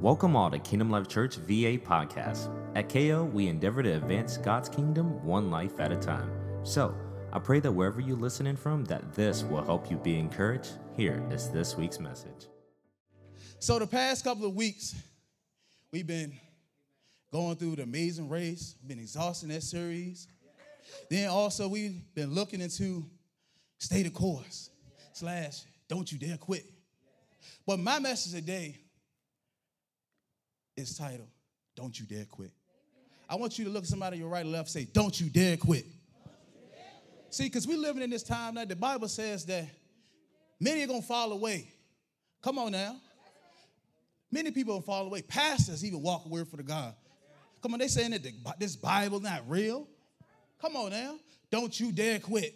Welcome all to Kingdom Life Church VA podcast. At KO, we endeavor to advance God's kingdom one life at a time. So, I pray that wherever you're listening from, that this will help you be encouraged. Here is this week's message. So the past couple of weeks, we've been going through the Amazing Race, been exhausting that series. Then also we've been looking into Stay the Course slash Don't You Dare Quit. But my message today is titled Don't You Dare Quit. I want you to look somebody your right left say, Don't you dare quit. See, because we're living in this time that the Bible says that many are going to fall away. Come on now. Many people will fall away. Pastors even walk away from the God. Come on, they saying that the, this Bible not real. Come on now. Don't you dare quit.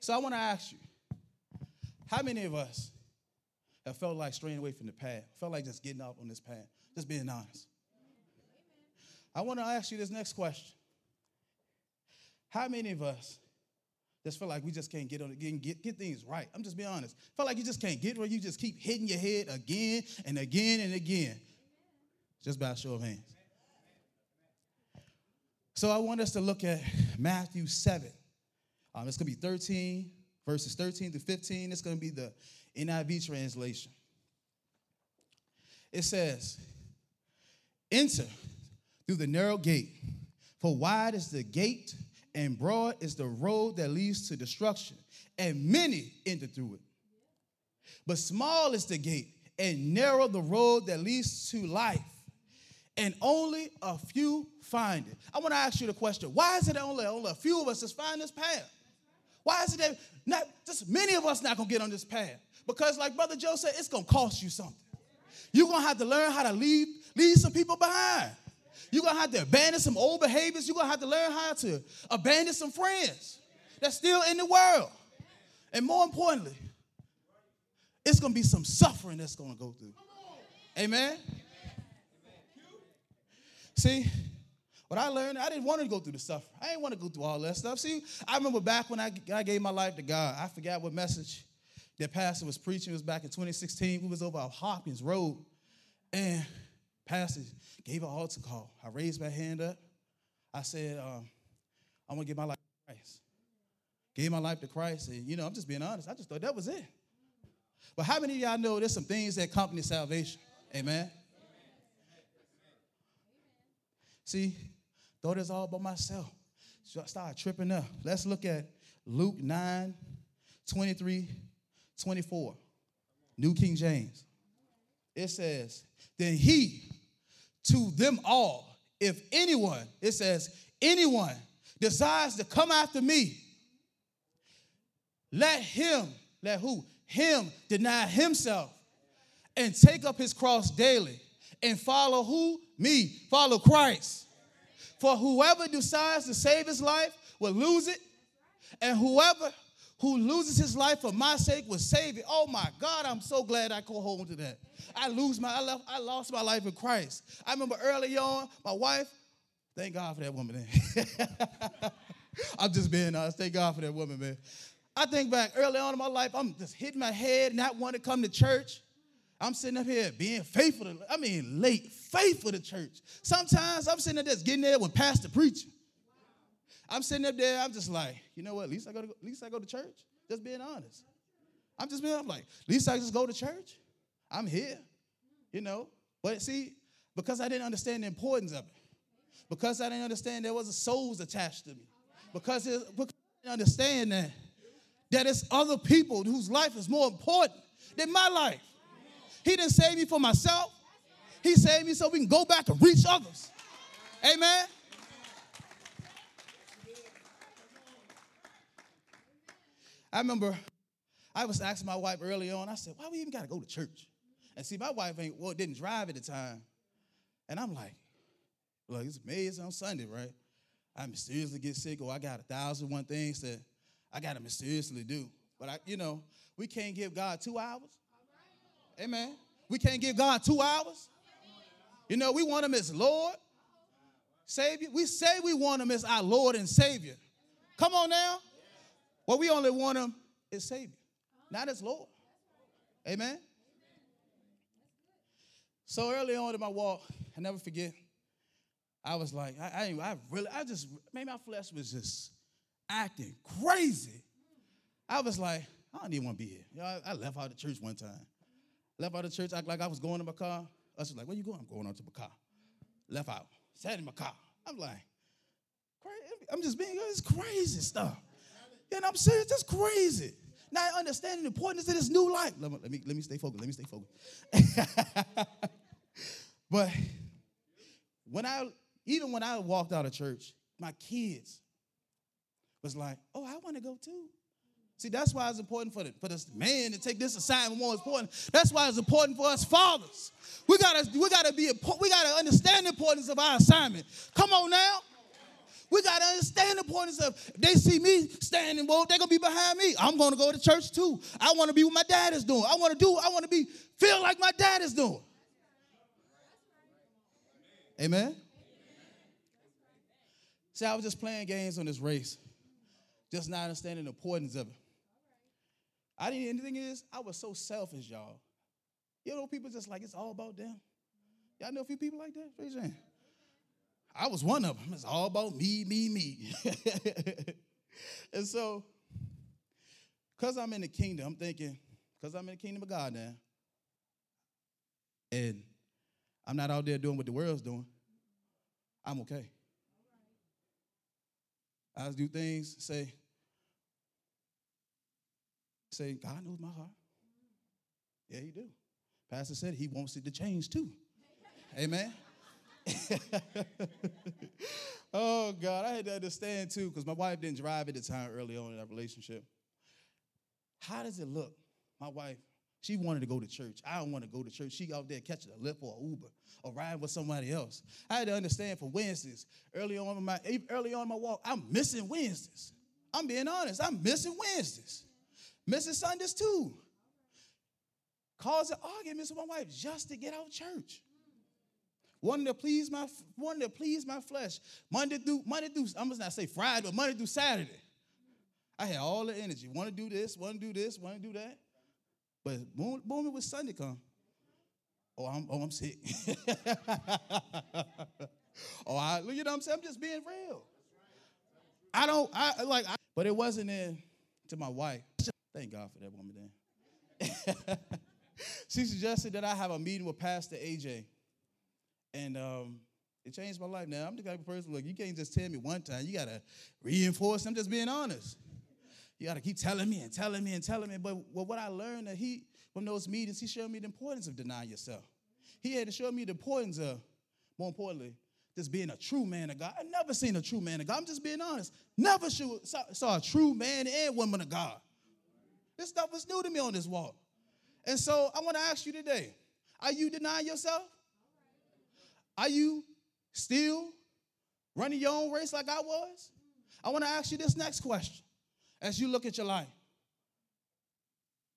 So I want to ask you, how many of us have felt like straying away from the path? Felt like just getting off on this path? Just being honest. I want to ask you this next question. How many of us just feel like we just can't get on get, get, get things right? I'm just being honest. Feel like you just can't get where you just keep hitting your head again and again and again. Just by a show of hands. So I want us to look at Matthew 7. Um, it's going to be 13, verses 13 to 15. It's going to be the NIV translation. It says, Enter through the narrow gate, for wide is the gate and broad is the road that leads to destruction, and many enter through it. But small is the gate, and narrow the road that leads to life, and only a few find it. I want to ask you the question why is it only, only a few of us that find this path? Why is it that not just many of us not gonna get on this path? Because, like Brother Joe said, it's gonna cost you something. You're gonna have to learn how to leave, leave some people behind. You're gonna have to abandon some old behaviors. You're gonna have to learn how to abandon some friends that's still in the world. And more importantly, it's gonna be some suffering that's gonna go through. Amen. See, what I learned, I didn't want to go through the suffering. I didn't want to go through all that stuff. See, I remember back when I, I gave my life to God, I forgot what message that pastor was preaching. It was back in 2016. We was over Hopkins Road. And pastor gave an altar call. I raised my hand up. I said, um, I'm going to give my life to Christ. Gave my life to Christ. And, you know, I'm just being honest. I just thought that was it. But how many of y'all know there's some things that accompany salvation? Amen. See, thought it's all by myself. So I started tripping up. Let's look at Luke 9, 23, 24. New King James. It says, Then he to them all, if anyone, it says, anyone desires to come after me, let him, let who? Him deny himself and take up his cross daily and follow who? Me. Follow Christ. For whoever decides to save his life will lose it, and whoever who loses his life for my sake will save it. Oh my God, I'm so glad I go home to that. I lose my I, left, I lost my life in Christ. I remember early on, my wife, thank God for that woman. man. I'm just being honest. Thank God for that woman, man. I think back early on in my life, I'm just hitting my head, not wanting to come to church. I'm sitting up here being faithful to, I mean, late, faithful to church. Sometimes I'm sitting up there getting there with pastor preaching. I'm sitting up there, I'm just like, you know what? At least I go to, at least I go to church. Just being honest. I'm just being I'm like, at least I just go to church. I'm here, you know. But see, because I didn't understand the importance of it, because I didn't understand there was a souls attached to me, because, it, because I didn't understand that that it's other people whose life is more important than my life. He didn't save me for myself. He saved me so we can go back and reach others. Amen. I remember I was asking my wife early on, I said, why we even got to go to church? And see, my wife ain't well, didn't drive at the time. And I'm like, look, it's amazing on Sunday, right? I mysteriously get sick, or I got a thousand one things that I gotta mysteriously do. But I, you know, we can't give God two hours. Amen. We can't give God two hours. You know, we want him as Lord, Savior. We say we want him as our Lord and Savior. Come on now. Well, we only want him as Savior, not as Lord. Amen. So early on in my walk, I never forget. I was like, I, I, I really, I just, maybe my flesh was just acting crazy. I was like, I don't even want to be here. You know, I, I, left out of church one time. Left out of church, act like I was going to my car. I was like, where you going? I'm going out to my car. Left out. Sat in my car. I'm like, I'm just being, it's crazy stuff. Know I'm saying? That's crazy. Now I understand the importance of this new life. Let me, let me, let me stay focused. Let me stay focused. but when I, even when I walked out of church, my kids was like, oh, I want to go too. See, that's why it's important for the, for this man to take this assignment more important. That's why it's important for us fathers. We gotta, we gotta be, we gotta understand the importance of our assignment. Come on now. We got to understand the importance of if they see me standing, well, they're gonna be behind me. I'm gonna go to church too. I want to be what my dad is doing. I want to do, I want to be feel like my dad is doing. Amen. See, I was just playing games on this race, just not understanding the importance of it. I didn't. Anything is, I was so selfish, y'all. You know, people just like it's all about them. Y'all know a few people like that? Raise your hand. I was one of them. It's all about me, me, me. and so, because I'm in the kingdom, I'm thinking, because I'm in the kingdom of God now, and I'm not out there doing what the world's doing, I'm okay. I do things, say, say, God knows my heart. Yeah, he do. Pastor said he wants it to change too. Amen. oh God, I had to understand too, because my wife didn't drive at the time early on in our relationship. How does it look? My wife, she wanted to go to church. I don't want to go to church. She out there catching a Lyft or Uber or riding with somebody else. I had to understand for Wednesdays, early on in my early on in my walk, I'm missing Wednesdays. I'm being honest. I'm missing Wednesdays. Missing Sundays too. Causing arguments with my wife just to get out of church wanting to please my wanting to please my flesh. Monday through Monday through I must not say Friday, but Monday through Saturday. I had all the energy. Want to do this, want to do this, want to do that. But boom, boom, it was Sunday come. Oh, I'm oh, I'm sick. oh, I you know what I'm saying? I'm just being real. I don't I like I, but it wasn't in to my wife. Thank God for that woman then. she suggested that I have a meeting with Pastor AJ. And um, it changed my life now. I'm the type of person, look, you can't just tell me one time. You got to reinforce. I'm just being honest. You got to keep telling me and telling me and telling me. But well, what I learned that he, from those meetings, he showed me the importance of denying yourself. He had to show me the importance of, more importantly, just being a true man of God. I never seen a true man of God. I'm just being honest. Never saw, saw a true man and woman of God. This stuff was new to me on this walk. And so I want to ask you today, are you denying yourself? Are you still running your own race like I was? I want to ask you this next question as you look at your life.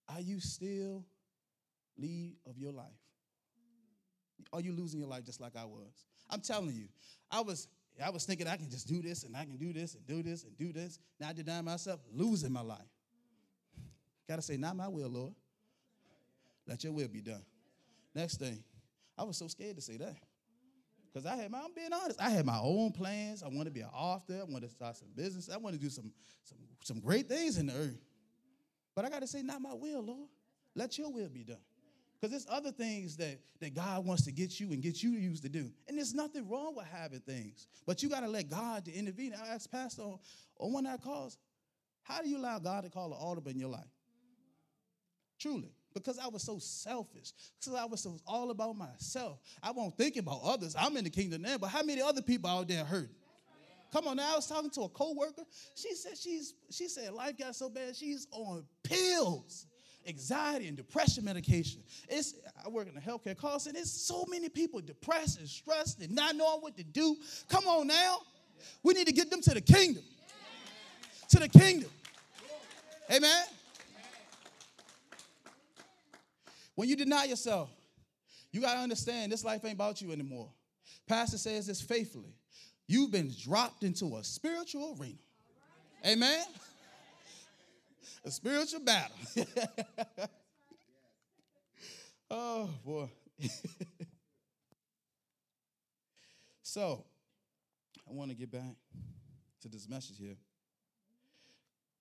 Are you still lead of your life? Are you losing your life just like I was? I'm telling you, I was I was thinking I can just do this and I can do this and do this and do this. Now I deny myself, losing my life. Gotta say, not my will, Lord. Let your will be done. Next thing, I was so scared to say that. Because I had my, I'm being honest, I had my own plans. I want to be an author. I want to start some business. I want to do some, some, some great things in the earth. But I got to say, not my will, Lord. Let your will be done. Because there's other things that, that God wants to get you and get you used to do. And there's nothing wrong with having things. But you got to let God to intervene. I asked Pastor on, on one of our calls, how do you allow God to call an audible in your life? Truly because I was so selfish, because I was so all about myself. I won't think about others. I'm in the kingdom now, but how many other people out there hurt? Come on now, I was talking to a coworker. She said she's she said life got so bad she's on pills, anxiety and depression medication. It's I work in the healthcare call center. There's so many people depressed and stressed and not knowing what to do. Come on now, we need to get them to the kingdom. To the kingdom. Amen. When you deny yourself, you got to understand this life ain't about you anymore. Pastor says this faithfully. You've been dropped into a spiritual arena. Amen? A spiritual battle. oh, boy. So, I want to get back to this message here.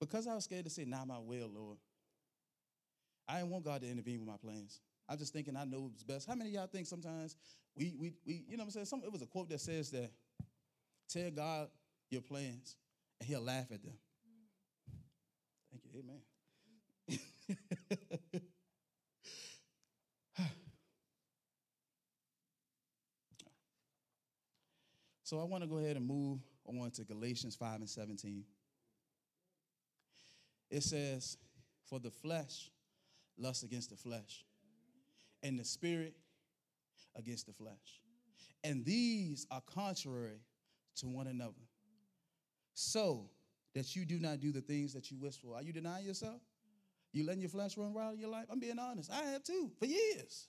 Because I was scared to say, not my will, Lord. I didn't want God to intervene with my plans. I'm just thinking I know what's best. How many of y'all think sometimes we, we, we you know what I'm saying? Some, it was a quote that says that tell God your plans and he'll laugh at them. Thank you, amen. so I want to go ahead and move on to Galatians 5 and 17. It says, For the flesh lusts against the flesh, and the spirit against the flesh. And these are contrary to one another. So that you do not do the things that you wish for. Are you denying yourself? You letting your flesh run wild in your life? I'm being honest. I have too for years.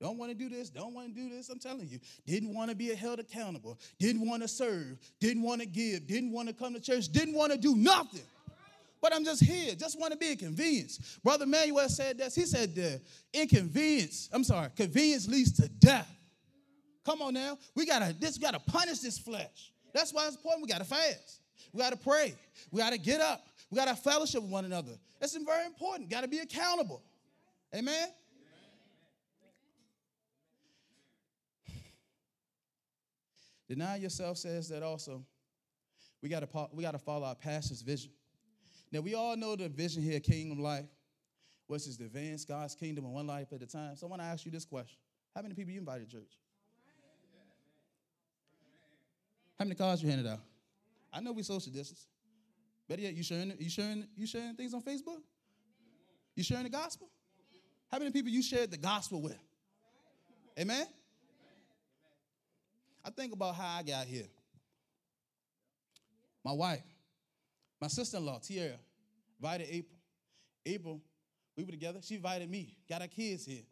Don't want to do this, don't want to do this. I'm telling you. Didn't want to be held accountable, didn't want to serve, didn't want to give, didn't want to come to church, didn't want to do nothing. But I'm just here, just want to be inconvenienced. Brother Manuel said this. He said the inconvenience, I'm sorry, convenience leads to death. Come on now. We gotta this gotta punish this flesh. That's why it's important. We gotta fast. We gotta pray. We gotta get up. We gotta fellowship with one another. That's very important. Gotta be accountable. Amen. Deny yourself says that also. We got to we got to follow our pastor's vision. Now we all know the vision here, Kingdom Life, which is to advance God's kingdom in one life at a time. So I want to ask you this question: How many people you invited to church? How many cards you handed out? I know we social distance. Better yet, you sharing you sharing you sharing things on Facebook? You sharing the gospel? How many people you shared the gospel with? Amen. I think about how I got here. My wife, my sister-in-law, Tierra, invited April. April, we were together. She invited me. Got our kids here.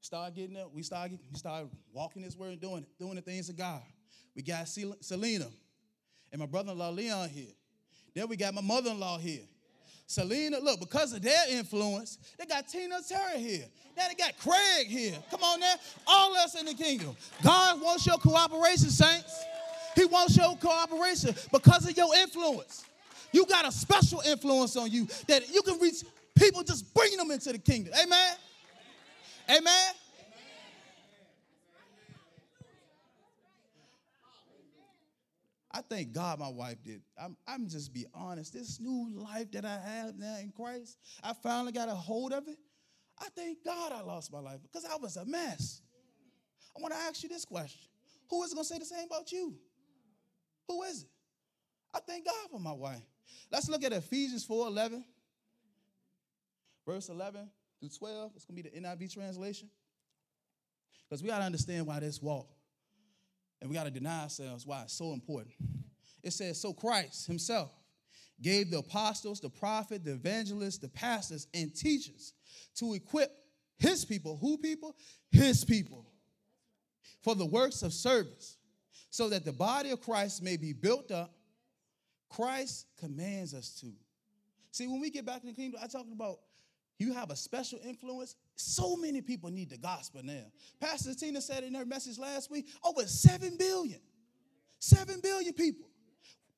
Started getting up. We started, we started walking this word and doing it, doing the things of God. We got Selena and my brother-in-law Leon here. Then we got my mother-in-law here. Selena, look, because of their influence, they got Tina Turner here. Now they got Craig here. Come on now. All us in the kingdom. God wants your cooperation, saints. He wants your cooperation because of your influence. You got a special influence on you that you can reach people just bringing them into the kingdom. Amen. Amen. I thank God my wife did. I'm, I'm just be honest. This new life that I have now in Christ, I finally got a hold of it. I thank God I lost my life because I was a mess. I want to ask you this question. Who is going to say the same about you? Who is it? I thank God for my wife. Let's look at Ephesians 4 11, verse 11 through 12. It's going to be the NIV translation. Because we got to understand why this walk and we got to deny ourselves why it's so important. It says, So Christ Himself gave the apostles, the prophet, the evangelists, the pastors, and teachers to equip His people. Who people? His people. For the works of service, so that the body of Christ may be built up. Christ commands us to. See, when we get back in the kingdom, I talking about you have a special influence. So many people need the gospel now. Pastor Tina said in her message last week over 7 billion. 7 billion people.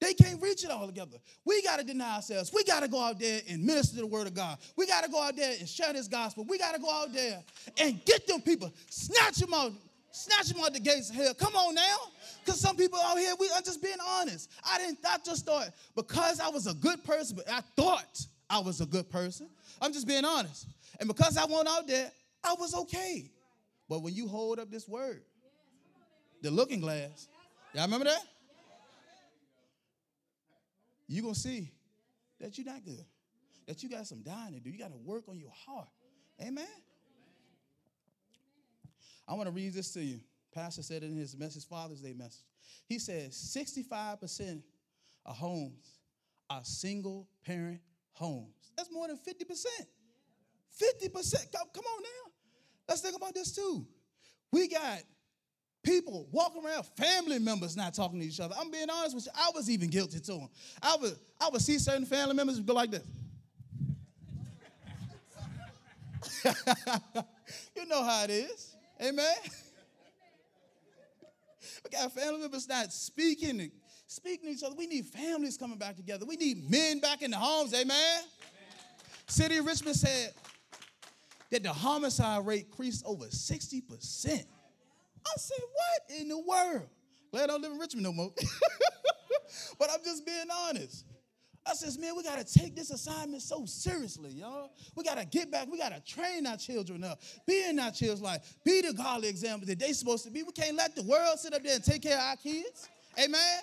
They can't reach it all together. We got to deny ourselves. We got to go out there and minister the word of God. We got to go out there and share this gospel. We got to go out there and get them people, snatch them out, snatch them out the gates of hell. Come on now. Because some people out here, we are just being honest. I didn't, I just thought because I was a good person, but I thought I was a good person. I'm just being honest. And because I went out there, I was okay. But when you hold up this word, the looking glass, y'all remember that? You're going to see that you're not good, that you got some dying to do. You got to work on your heart. Amen. I want to read this to you. Pastor said in his message, Father's Day message. He says 65% of homes are single parent homes. That's more than 50%. 50%. Come, on now. Let's think about this too. We got people walking around, family members not talking to each other. I'm being honest with you. I was even guilty to them. I would, I would see certain family members go like this. you know how it is. Amen. we got family members not speaking, speaking to each other. We need families coming back together. We need men back in the homes. Amen. Amen. City of Richmond said that the homicide rate increased over 60%. I said, what in the world? Glad I don't live in Richmond no more. but I'm just being honest. I says, man, we got to take this assignment so seriously, y'all. We got to get back. We got to train our children up, be in our children's life, be the godly example that they supposed to be. We can't let the world sit up there and take care of our kids. Amen.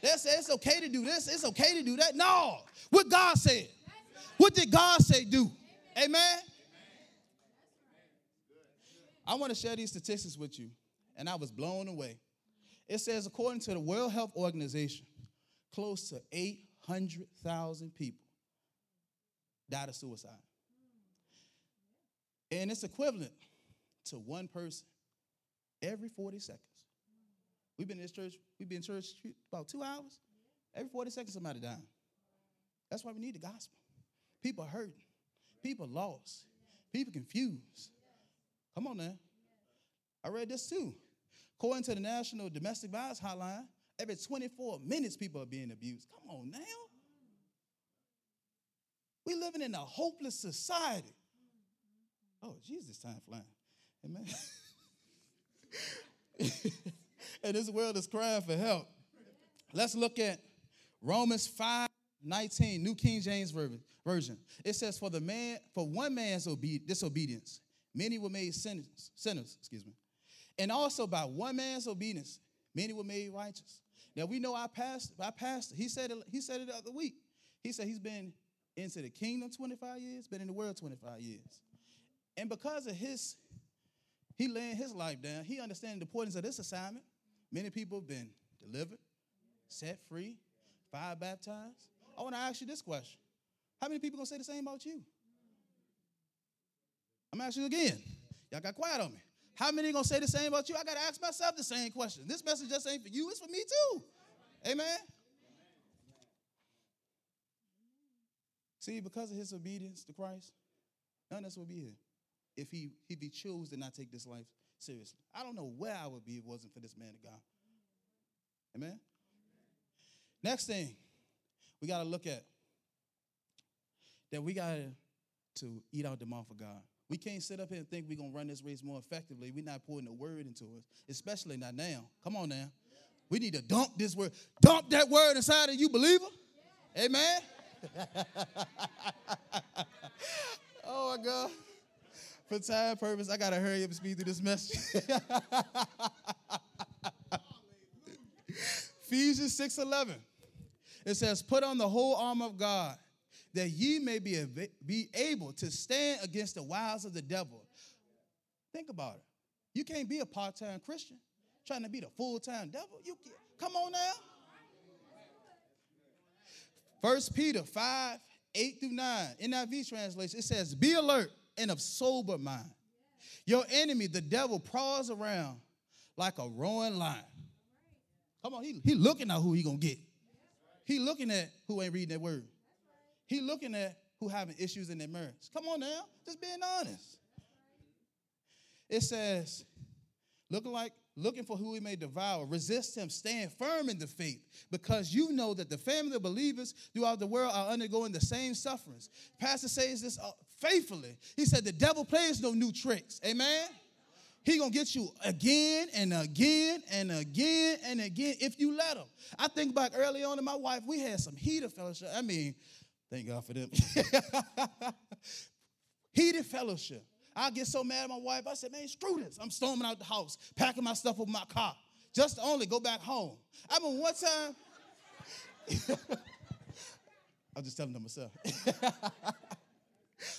They say it's okay to do this. It's okay to do that. No. What God said. What did God say do? Amen. I want to share these statistics with you, and I was blown away. It says, according to the World Health Organization, close to 800,000 people died of suicide. And it's equivalent to one person every 40 seconds. We've been in this church, we've been in church about two hours. Every 40 seconds, somebody dying. That's why we need the gospel. People hurting, people lost, people confused. Come on now. I read this too. According to the National Domestic Violence Hotline, every 24 minutes people are being abused. Come on now. We're living in a hopeless society. Oh, Jesus, time flying. Amen. and this world is crying for help. Let's look at Romans 5 19, New King James Version. It says, For the man, for one man's obe- disobedience, many were made sinners, sinners, excuse me. And also by one man's obedience, many were made righteous. Now we know our pastor, our pastor, he said it, he said it the other week. He said he's been into the kingdom 25 years, been in the world 25 years. And because of his, he laying his life down, he understands the importance of this assignment. Many people have been delivered, set free, fire baptized. I want to ask you this question. How many people gonna say the same about you? I'm asking you again. Y'all got quiet on me. How many gonna say the same about you? I gotta ask myself the same question. This message just ain't for you, it's for me too. Amen. See, because of his obedience to Christ, none of us would be here if he if he chose to not take this life seriously. I don't know where I would be if it wasn't for this man of God. Amen. Next thing we got to look at that we gotta to eat out the mouth of God. We can't sit up here and think we're going to run this race more effectively. We're not putting the word into us, especially not now. Come on now. We need to dump this word. Dump that word inside of you, believer. Amen. oh my God. For time purpose, I gotta hurry up and speed through this message. Ephesians 6:11. It says, "Put on the whole armor of God, that ye may be, be able to stand against the wiles of the devil." Think about it. You can't be a part-time Christian trying to be the full-time devil. You can't. come on now. First Peter 5, 8 through 9, NIV translation, it says, Be alert and of sober mind. Your enemy, the devil, prowls around like a roaring lion. Come on, he, he looking at who he gonna get. He looking at who ain't reading that word. He looking at who having issues in their marriage. Come on now, just being honest. It says, looking like looking for who he may devour. Resist him. Stand firm in the faith because you know that the family of believers throughout the world are undergoing the same sufferings. Pastor says this uh, faithfully. He said the devil plays no new tricks. Amen. He gonna get you again and again and again and again if you let him. I think back early on in my wife, we had some heated fellowship. I mean, thank God for them. heated fellowship. I get so mad at my wife. I said, man, screw this. I'm storming out the house, packing my stuff with my car, just to only go back home. I mean, one time, I'm just telling them myself.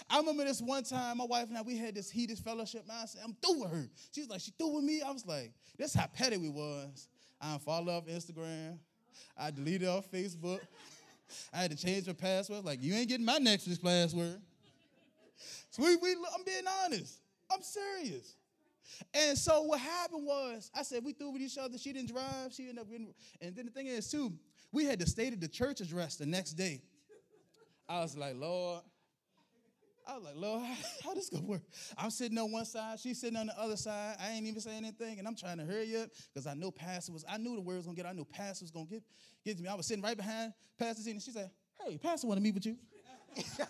I remember this one time, my wife and I, we had this heated fellowship. Man, I said, I'm through with her. She's like, she through with me? I was like, this how petty we was. I unfollowed off Instagram. I deleted off Facebook. I had to change my password. Like, you ain't getting my Netflix password. So we, we, I'm being honest. I'm serious. And so what happened was, I said we threw with each other. She didn't drive. She ended up getting. And then the thing is too, we had to stay at the church address the next day. I was like, Lord, I was like, Lord, how, how this gonna work? I'm sitting on one side, she's sitting on the other side. I ain't even saying anything, and I'm trying to hurry up because I know Pastor was. I knew the word was gonna get. I knew Pastor was gonna get get to me. I was sitting right behind Pastor and She said, "Hey, Pastor, want to meet with you."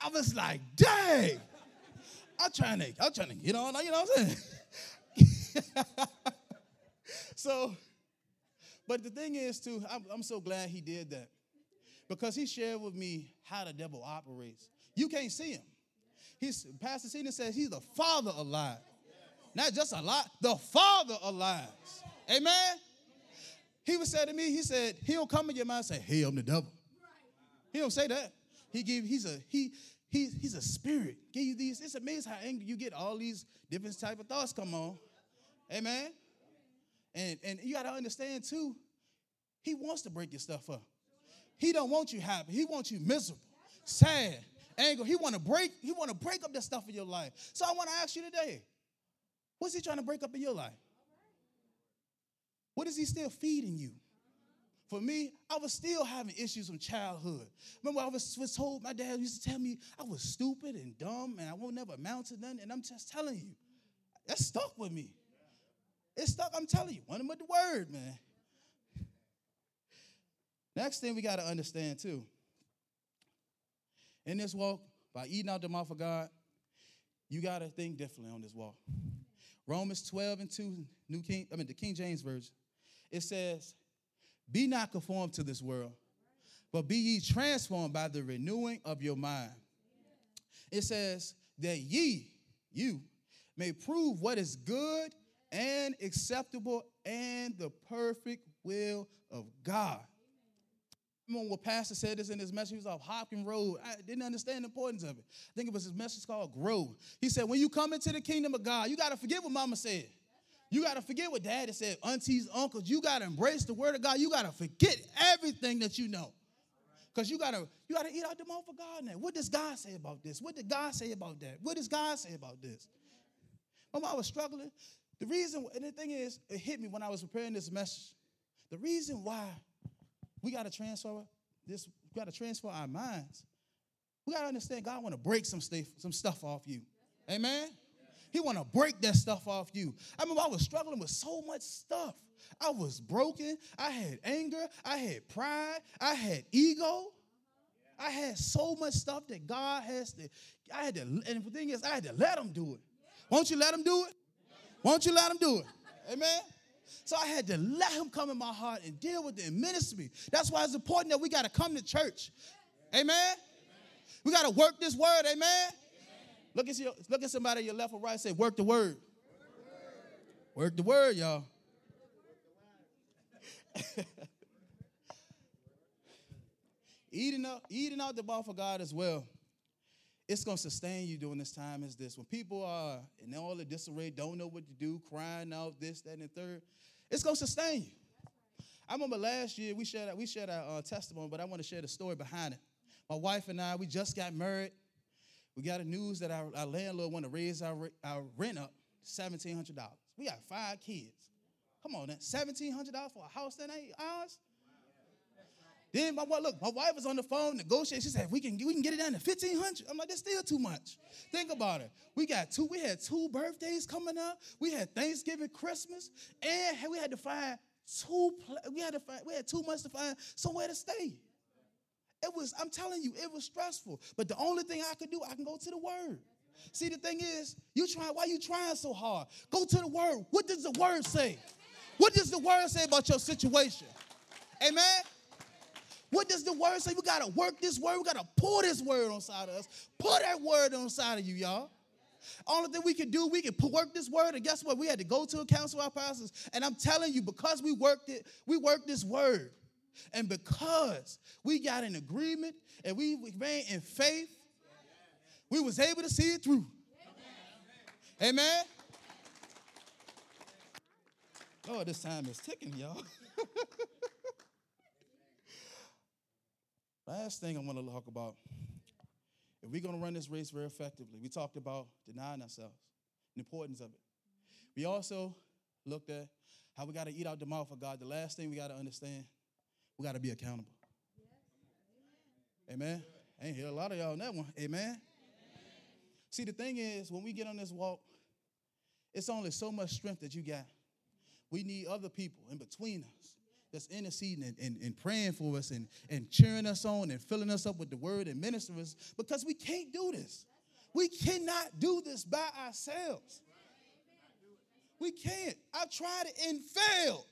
I was like, "Dang!" I'm trying to. I'm trying to get on. You know what I'm saying? so, but the thing is, too, I'm, I'm so glad he did that because he shared with me how the devil operates. You can't see him. He's, Pastor Cena says he's the father of lies. Not just a lie, the father of lies. Amen? He would say to me, he said, he don't come in your mind and say, hey, I'm the devil. He don't say that. He give, he's a, he, he, he's a spirit. Give you these, it's amazing how angry you get all these different type of thoughts come on. Amen? And, and you got to understand too, he wants to break your stuff up. He don't want you happy. He wants you miserable, sad, angry. He want to break. He want to break up that stuff in your life. So I want to ask you today, what's he trying to break up in your life? What is he still feeding you? For me, I was still having issues from childhood. Remember, I was, was told, my dad used to tell me I was stupid and dumb and I won't never amount to nothing. And I'm just telling you, that stuck with me. It stuck, I'm telling you, one of the word, man. Next thing we got to understand too. In this walk, by eating out the mouth of God, you got to think differently on this walk. Romans 12 and 2, New King, I mean the King James Version. It says, Be not conformed to this world, but be ye transformed by the renewing of your mind. It says that ye, you, may prove what is good and acceptable and the perfect will of God. Remember what Pastor said this in his message? He was off Hopkins Road. I didn't understand the importance of it. I think it was his message called Grow. He said, when you come into the kingdom of God, you got to forget what mama said. You got to forget what daddy said, aunties, uncles. You got to embrace the word of God. You got to forget everything that you know. Because you gotta you gotta eat out the mouth of God now. What does God say about this? What did God say about that? What does God say about this? Remember, I was struggling. The reason, and the thing is, it hit me when I was preparing this message. The reason why we got to transfer this. We got to transfer our minds. We got to understand God want to break some stuff, some stuff off you. Amen. He want to break that stuff off you. I remember I was struggling with so much stuff. I was broken. I had anger. I had pride. I had ego. I had so much stuff that God has to. I had to, and the thing is, I had to let Him do it. Won't you let Him do it? Won't you let Him do it? Amen. So I had to let him come in my heart and deal with it and minister me. That's why it's important that we got to come to church. Amen? Amen. We got to work this word. Amen? Amen. Look, at your, look at somebody your left or right say, work the word. Work the word, y'all. eating, up, eating out the mouth for God as well it's going to sustain you during this time is this. When people are in all the disarray, don't know what to do, crying out this, that, and the third, it's going to sustain you. I remember last year we shared we shared our uh, testimony, but I want to share the story behind it. My wife and I, we just got married. We got a news that our, our landlord want to raise our, our rent up seventeen hundred dollars. We got five kids. Come on, hundred dollars for a house that ain't ours. Then my wife, look, my wife was on the phone negotiating. She said, "We can we can get it down to fifteen hundred. I'm like, "That's still too much." Think about it. We got two. We had two birthdays coming up. We had Thanksgiving, Christmas, and we had to find two. We had to find. We had two months to find somewhere to stay. It was. I'm telling you, it was stressful. But the only thing I could do, I can go to the Word. See, the thing is, you try. Why you trying so hard? Go to the Word. What does the Word say? What does the Word say about your situation? Amen. What does the word say? We got to work this word. We got to pour this word on side of us. Pour that word on side of you, y'all. Only thing we can do, we can work this word. And guess what? We had to go to a council of our pastors. And I'm telling you, because we worked it, we worked this word. And because we got an agreement and we remained in faith, we was able to see it through. Amen. Oh, this time is ticking, y'all. Last thing I want to talk about if we're going to run this race very effectively, we talked about denying ourselves, the importance of it. We also looked at how we got to eat out the mouth of God. The last thing we got to understand, we got to be accountable. Yes. Amen. Amen. I ain't hear a lot of y'all on that one. Amen. See, the thing is, when we get on this walk, it's only so much strength that you got. We need other people in between us that's interceding and, and, and praying for us and, and cheering us on and filling us up with the word and ministering us because we can't do this. We cannot do this by ourselves. We can't. I've tried it and failed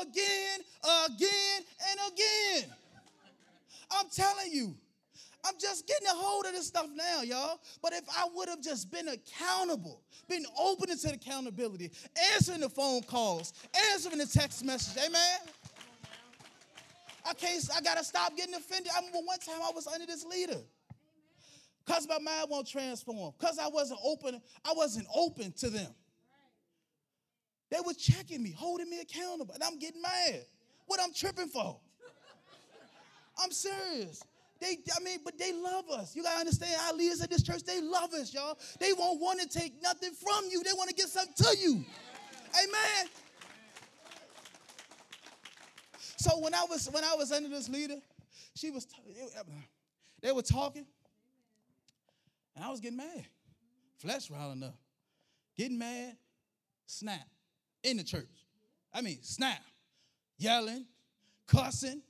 again, again, and again. I'm telling you, I'm just getting a hold of this stuff now, y'all. But if I would have just been accountable, been open to accountability, answering the phone calls, answering the text message, amen. I can't, I gotta stop getting offended. I remember one time I was under this leader. Because my mind won't transform. Because I wasn't open, I wasn't open to them. They were checking me, holding me accountable, and I'm getting mad. What I'm tripping for? I'm serious. They, I mean, but they love us. You gotta understand, our leaders at this church, they love us, y'all. They won't want to take nothing from you. They want to get something to you. Amen. So when I was when I was under this leader, she was uh, they were talking, and I was getting mad. Flesh riling up. Getting mad, snap in the church. I mean, snap. Yelling, cussing.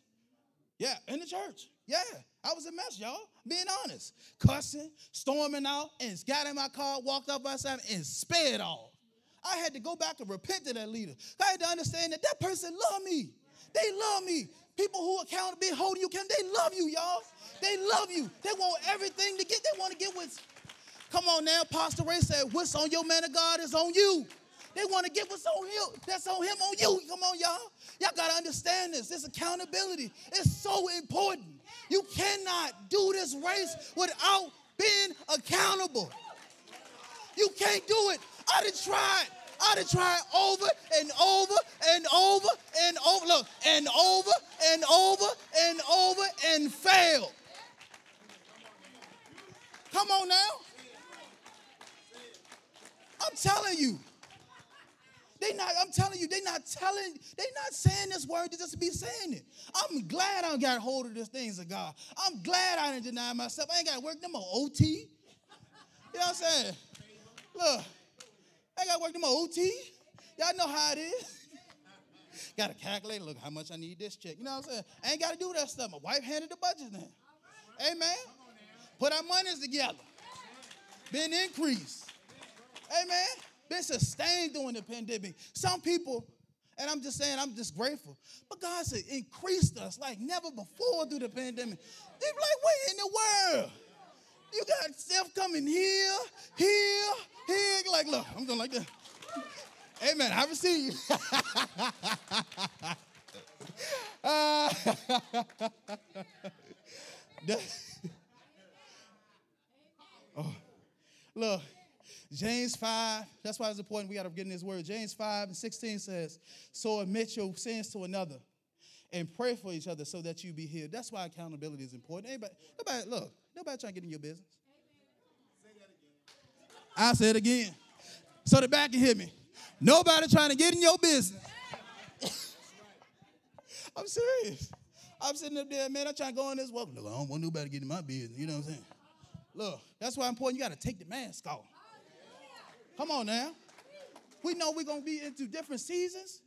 Yeah, in the church. Yeah, I was a mess, y'all. Being honest. Cussing, storming out, and got in my car, walked up outside, and sped off. I had to go back and repent to that leader. I had to understand that that person loved me. They love me. People who account be holding you accountable, they love you, y'all. They love you. They want everything to get. They want to get what's. Come on now, Pastor Ray said, "What's on your man of God is on you." They want to get what's on him. That's on him, on you. Come on, y'all. Y'all got to understand this. This accountability is so important. You cannot do this race without being accountable. You can't do it. I done tried. I done tried over and over and over and over. Look, and over and over and over and failed. Come on now. I'm telling you. They not, I'm telling you, they not telling, they not saying this word to just be saying it. I'm glad I got hold of the things of God. I'm glad I didn't deny myself. I ain't got to work no more OT. You know what I'm saying? Look, I got to work more OT. Y'all know how it is. got to calculate, look, how much I need this check. You know what I'm saying? I ain't got to do that stuff. My wife handed the budget now. Amen. Put our monies together. Been increased. Amen been sustained during the pandemic. Some people, and I'm just saying, I'm just grateful. But God said, increased us like never before through the pandemic. They're like, what in the world? You got stuff coming here, here, here. Like, look, I'm going like that. Amen. I receive you. oh, look, James 5, that's why it's important we got to get in this word. James 5 and 16 says, So admit your sins to another and pray for each other so that you be healed. That's why accountability is important. Anybody, nobody, look, nobody trying to get in your business. I say it again. So the back can hear me. Nobody trying to get in your business. I'm serious. I'm sitting up there, man. I'm trying to go in this walk. Look, I don't want nobody to get in my business. You know what I'm saying? Look, that's why important. You got to take the mask off. Come on now. We know we're going to be into different seasons.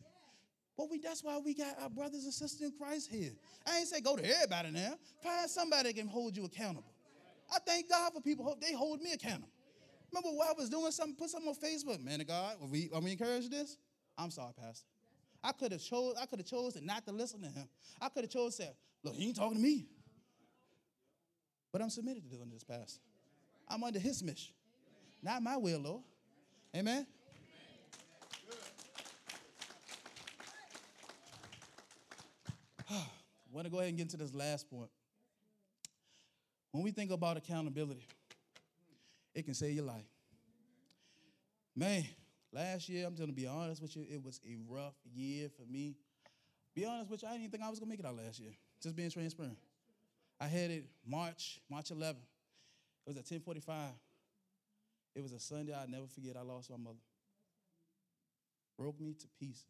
But we, that's why we got our brothers and sisters in Christ here. I ain't say go to everybody now. Find somebody that can hold you accountable. I thank God for people, they hold me accountable. Remember what I was doing something, put something on Facebook, man of God, are we, are we encouraged this? I'm sorry, Pastor. I could have chose, I could have chosen not to listen to him. I could have chosen to say, look, he ain't talking to me. But I'm submitted to doing this, Pastor. I'm under his mission. Not my will, Lord. Amen? I want to go ahead and get into this last point. When we think about accountability, it can save your life. Man, last year, I'm going to be honest with you, it was a rough year for me. Be honest with you, I didn't think I was going to make it out last year. Just being transparent. I had it March, March 11th. It was at 1045. It was a Sunday I'll never forget. I lost my mother. Broke me to pieces.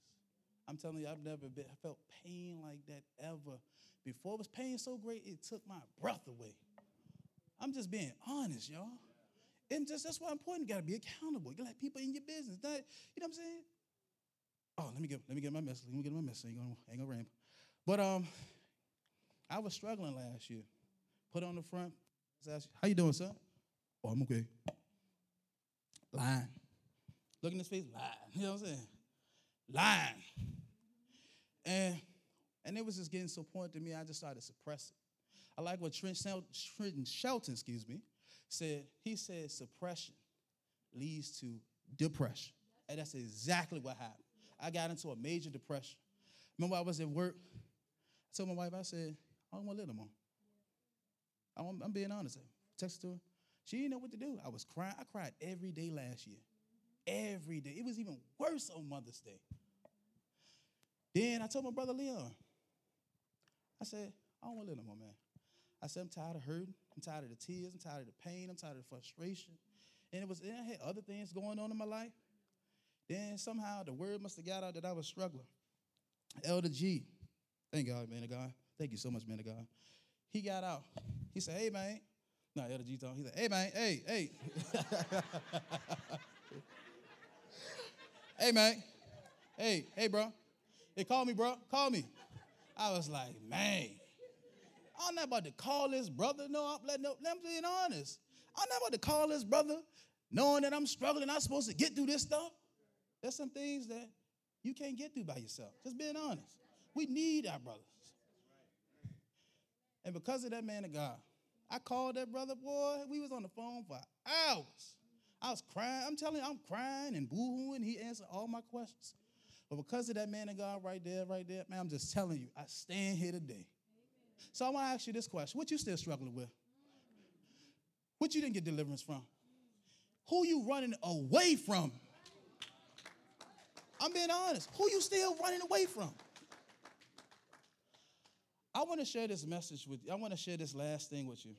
I'm telling you, I've never been, felt pain like that ever before. It was pain so great, it took my breath away. I'm just being honest, y'all. And just that's why I'm important. You gotta be accountable. You let people in your business. Not, you know what I'm saying? Oh, let me get let me get my message. Let me get my message. Ain't gonna ain't gonna ramble. But um, I was struggling last year. Put on the front. How you doing, son? Oh, I'm okay. Lying. Look in his face, lying. You know what I'm saying? Lying. And and it was just getting so point to me, I just started suppressing. I like what Trent, Shelton, excuse me, said. He said suppression leads to depression. And that's exactly what happened. I got into a major depression. Remember, I was at work. I told my wife, I said, I don't want to live no more. I'm, I'm being honest. I texted to her. She didn't know what to do. I was crying. I cried every day last year. Every day. It was even worse on Mother's Day. Then I told my brother Leon, I said, I don't want to live no more, man. I said, I'm tired of hurting. I'm tired of the tears. I'm tired of the pain. I'm tired of the frustration. And it was, and I had other things going on in my life. Then somehow the word must have got out that I was struggling. Elder G, thank God, man of God. Thank you so much, man of God. He got out. He said, hey, man. No, Elder G told him. He said, hey, man, hey, hey. hey, man. Hey, hey, bro. Hey, call me, bro. Call me. I was like, man, I'm not about to call this brother. No, I'm, letting no, I'm being honest. I'm not about to call this brother knowing that I'm struggling. I'm supposed to get through this stuff. There's some things that you can't get through by yourself. Just being honest. We need our brothers. And because of that man of God, I called that brother, boy. We was on the phone for hours. I was crying. I'm telling you, I'm crying and boohooing. He answered all my questions. But because of that man of God right there, right there, man, I'm just telling you, I stand here today. So I want to ask you this question. What you still struggling with? What you didn't get deliverance from? Who you running away from? I'm being honest. Who you still running away from? I want to share this message with you. I want to share this last thing with you.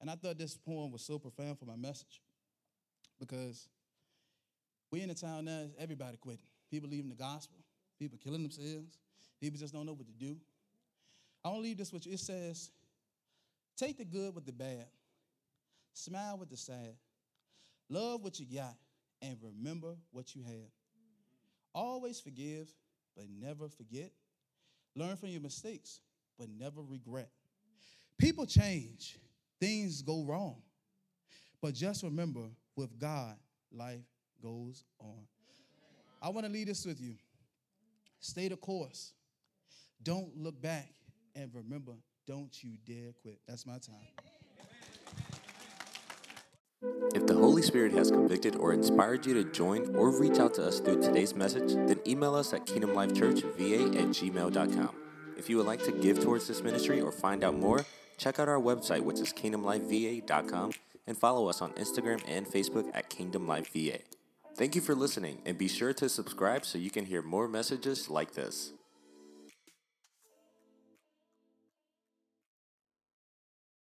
And I thought this poem was so profound for my message because we in a town now, everybody quitting. People leaving the gospel, people killing themselves, people just don't know what to do. I want to leave this with you. It says, take the good with the bad, smile with the sad, love what you got, and remember what you had. Always forgive, but never forget. Learn from your mistakes, but never regret. People change, things go wrong. But just remember, with God, life goes on. I want to leave this with you. Stay the course. Don't look back. And remember, don't you dare quit. That's my time. If the Holy Spirit has convicted or inspired you to join or reach out to us through today's message, then email us at kingdomlifechurchva at gmail.com. If you would like to give towards this ministry or find out more, check out our website, which is kingdomlifeva.com, and follow us on Instagram and Facebook at kingdomlifeva. Thank you for listening, and be sure to subscribe so you can hear more messages like this.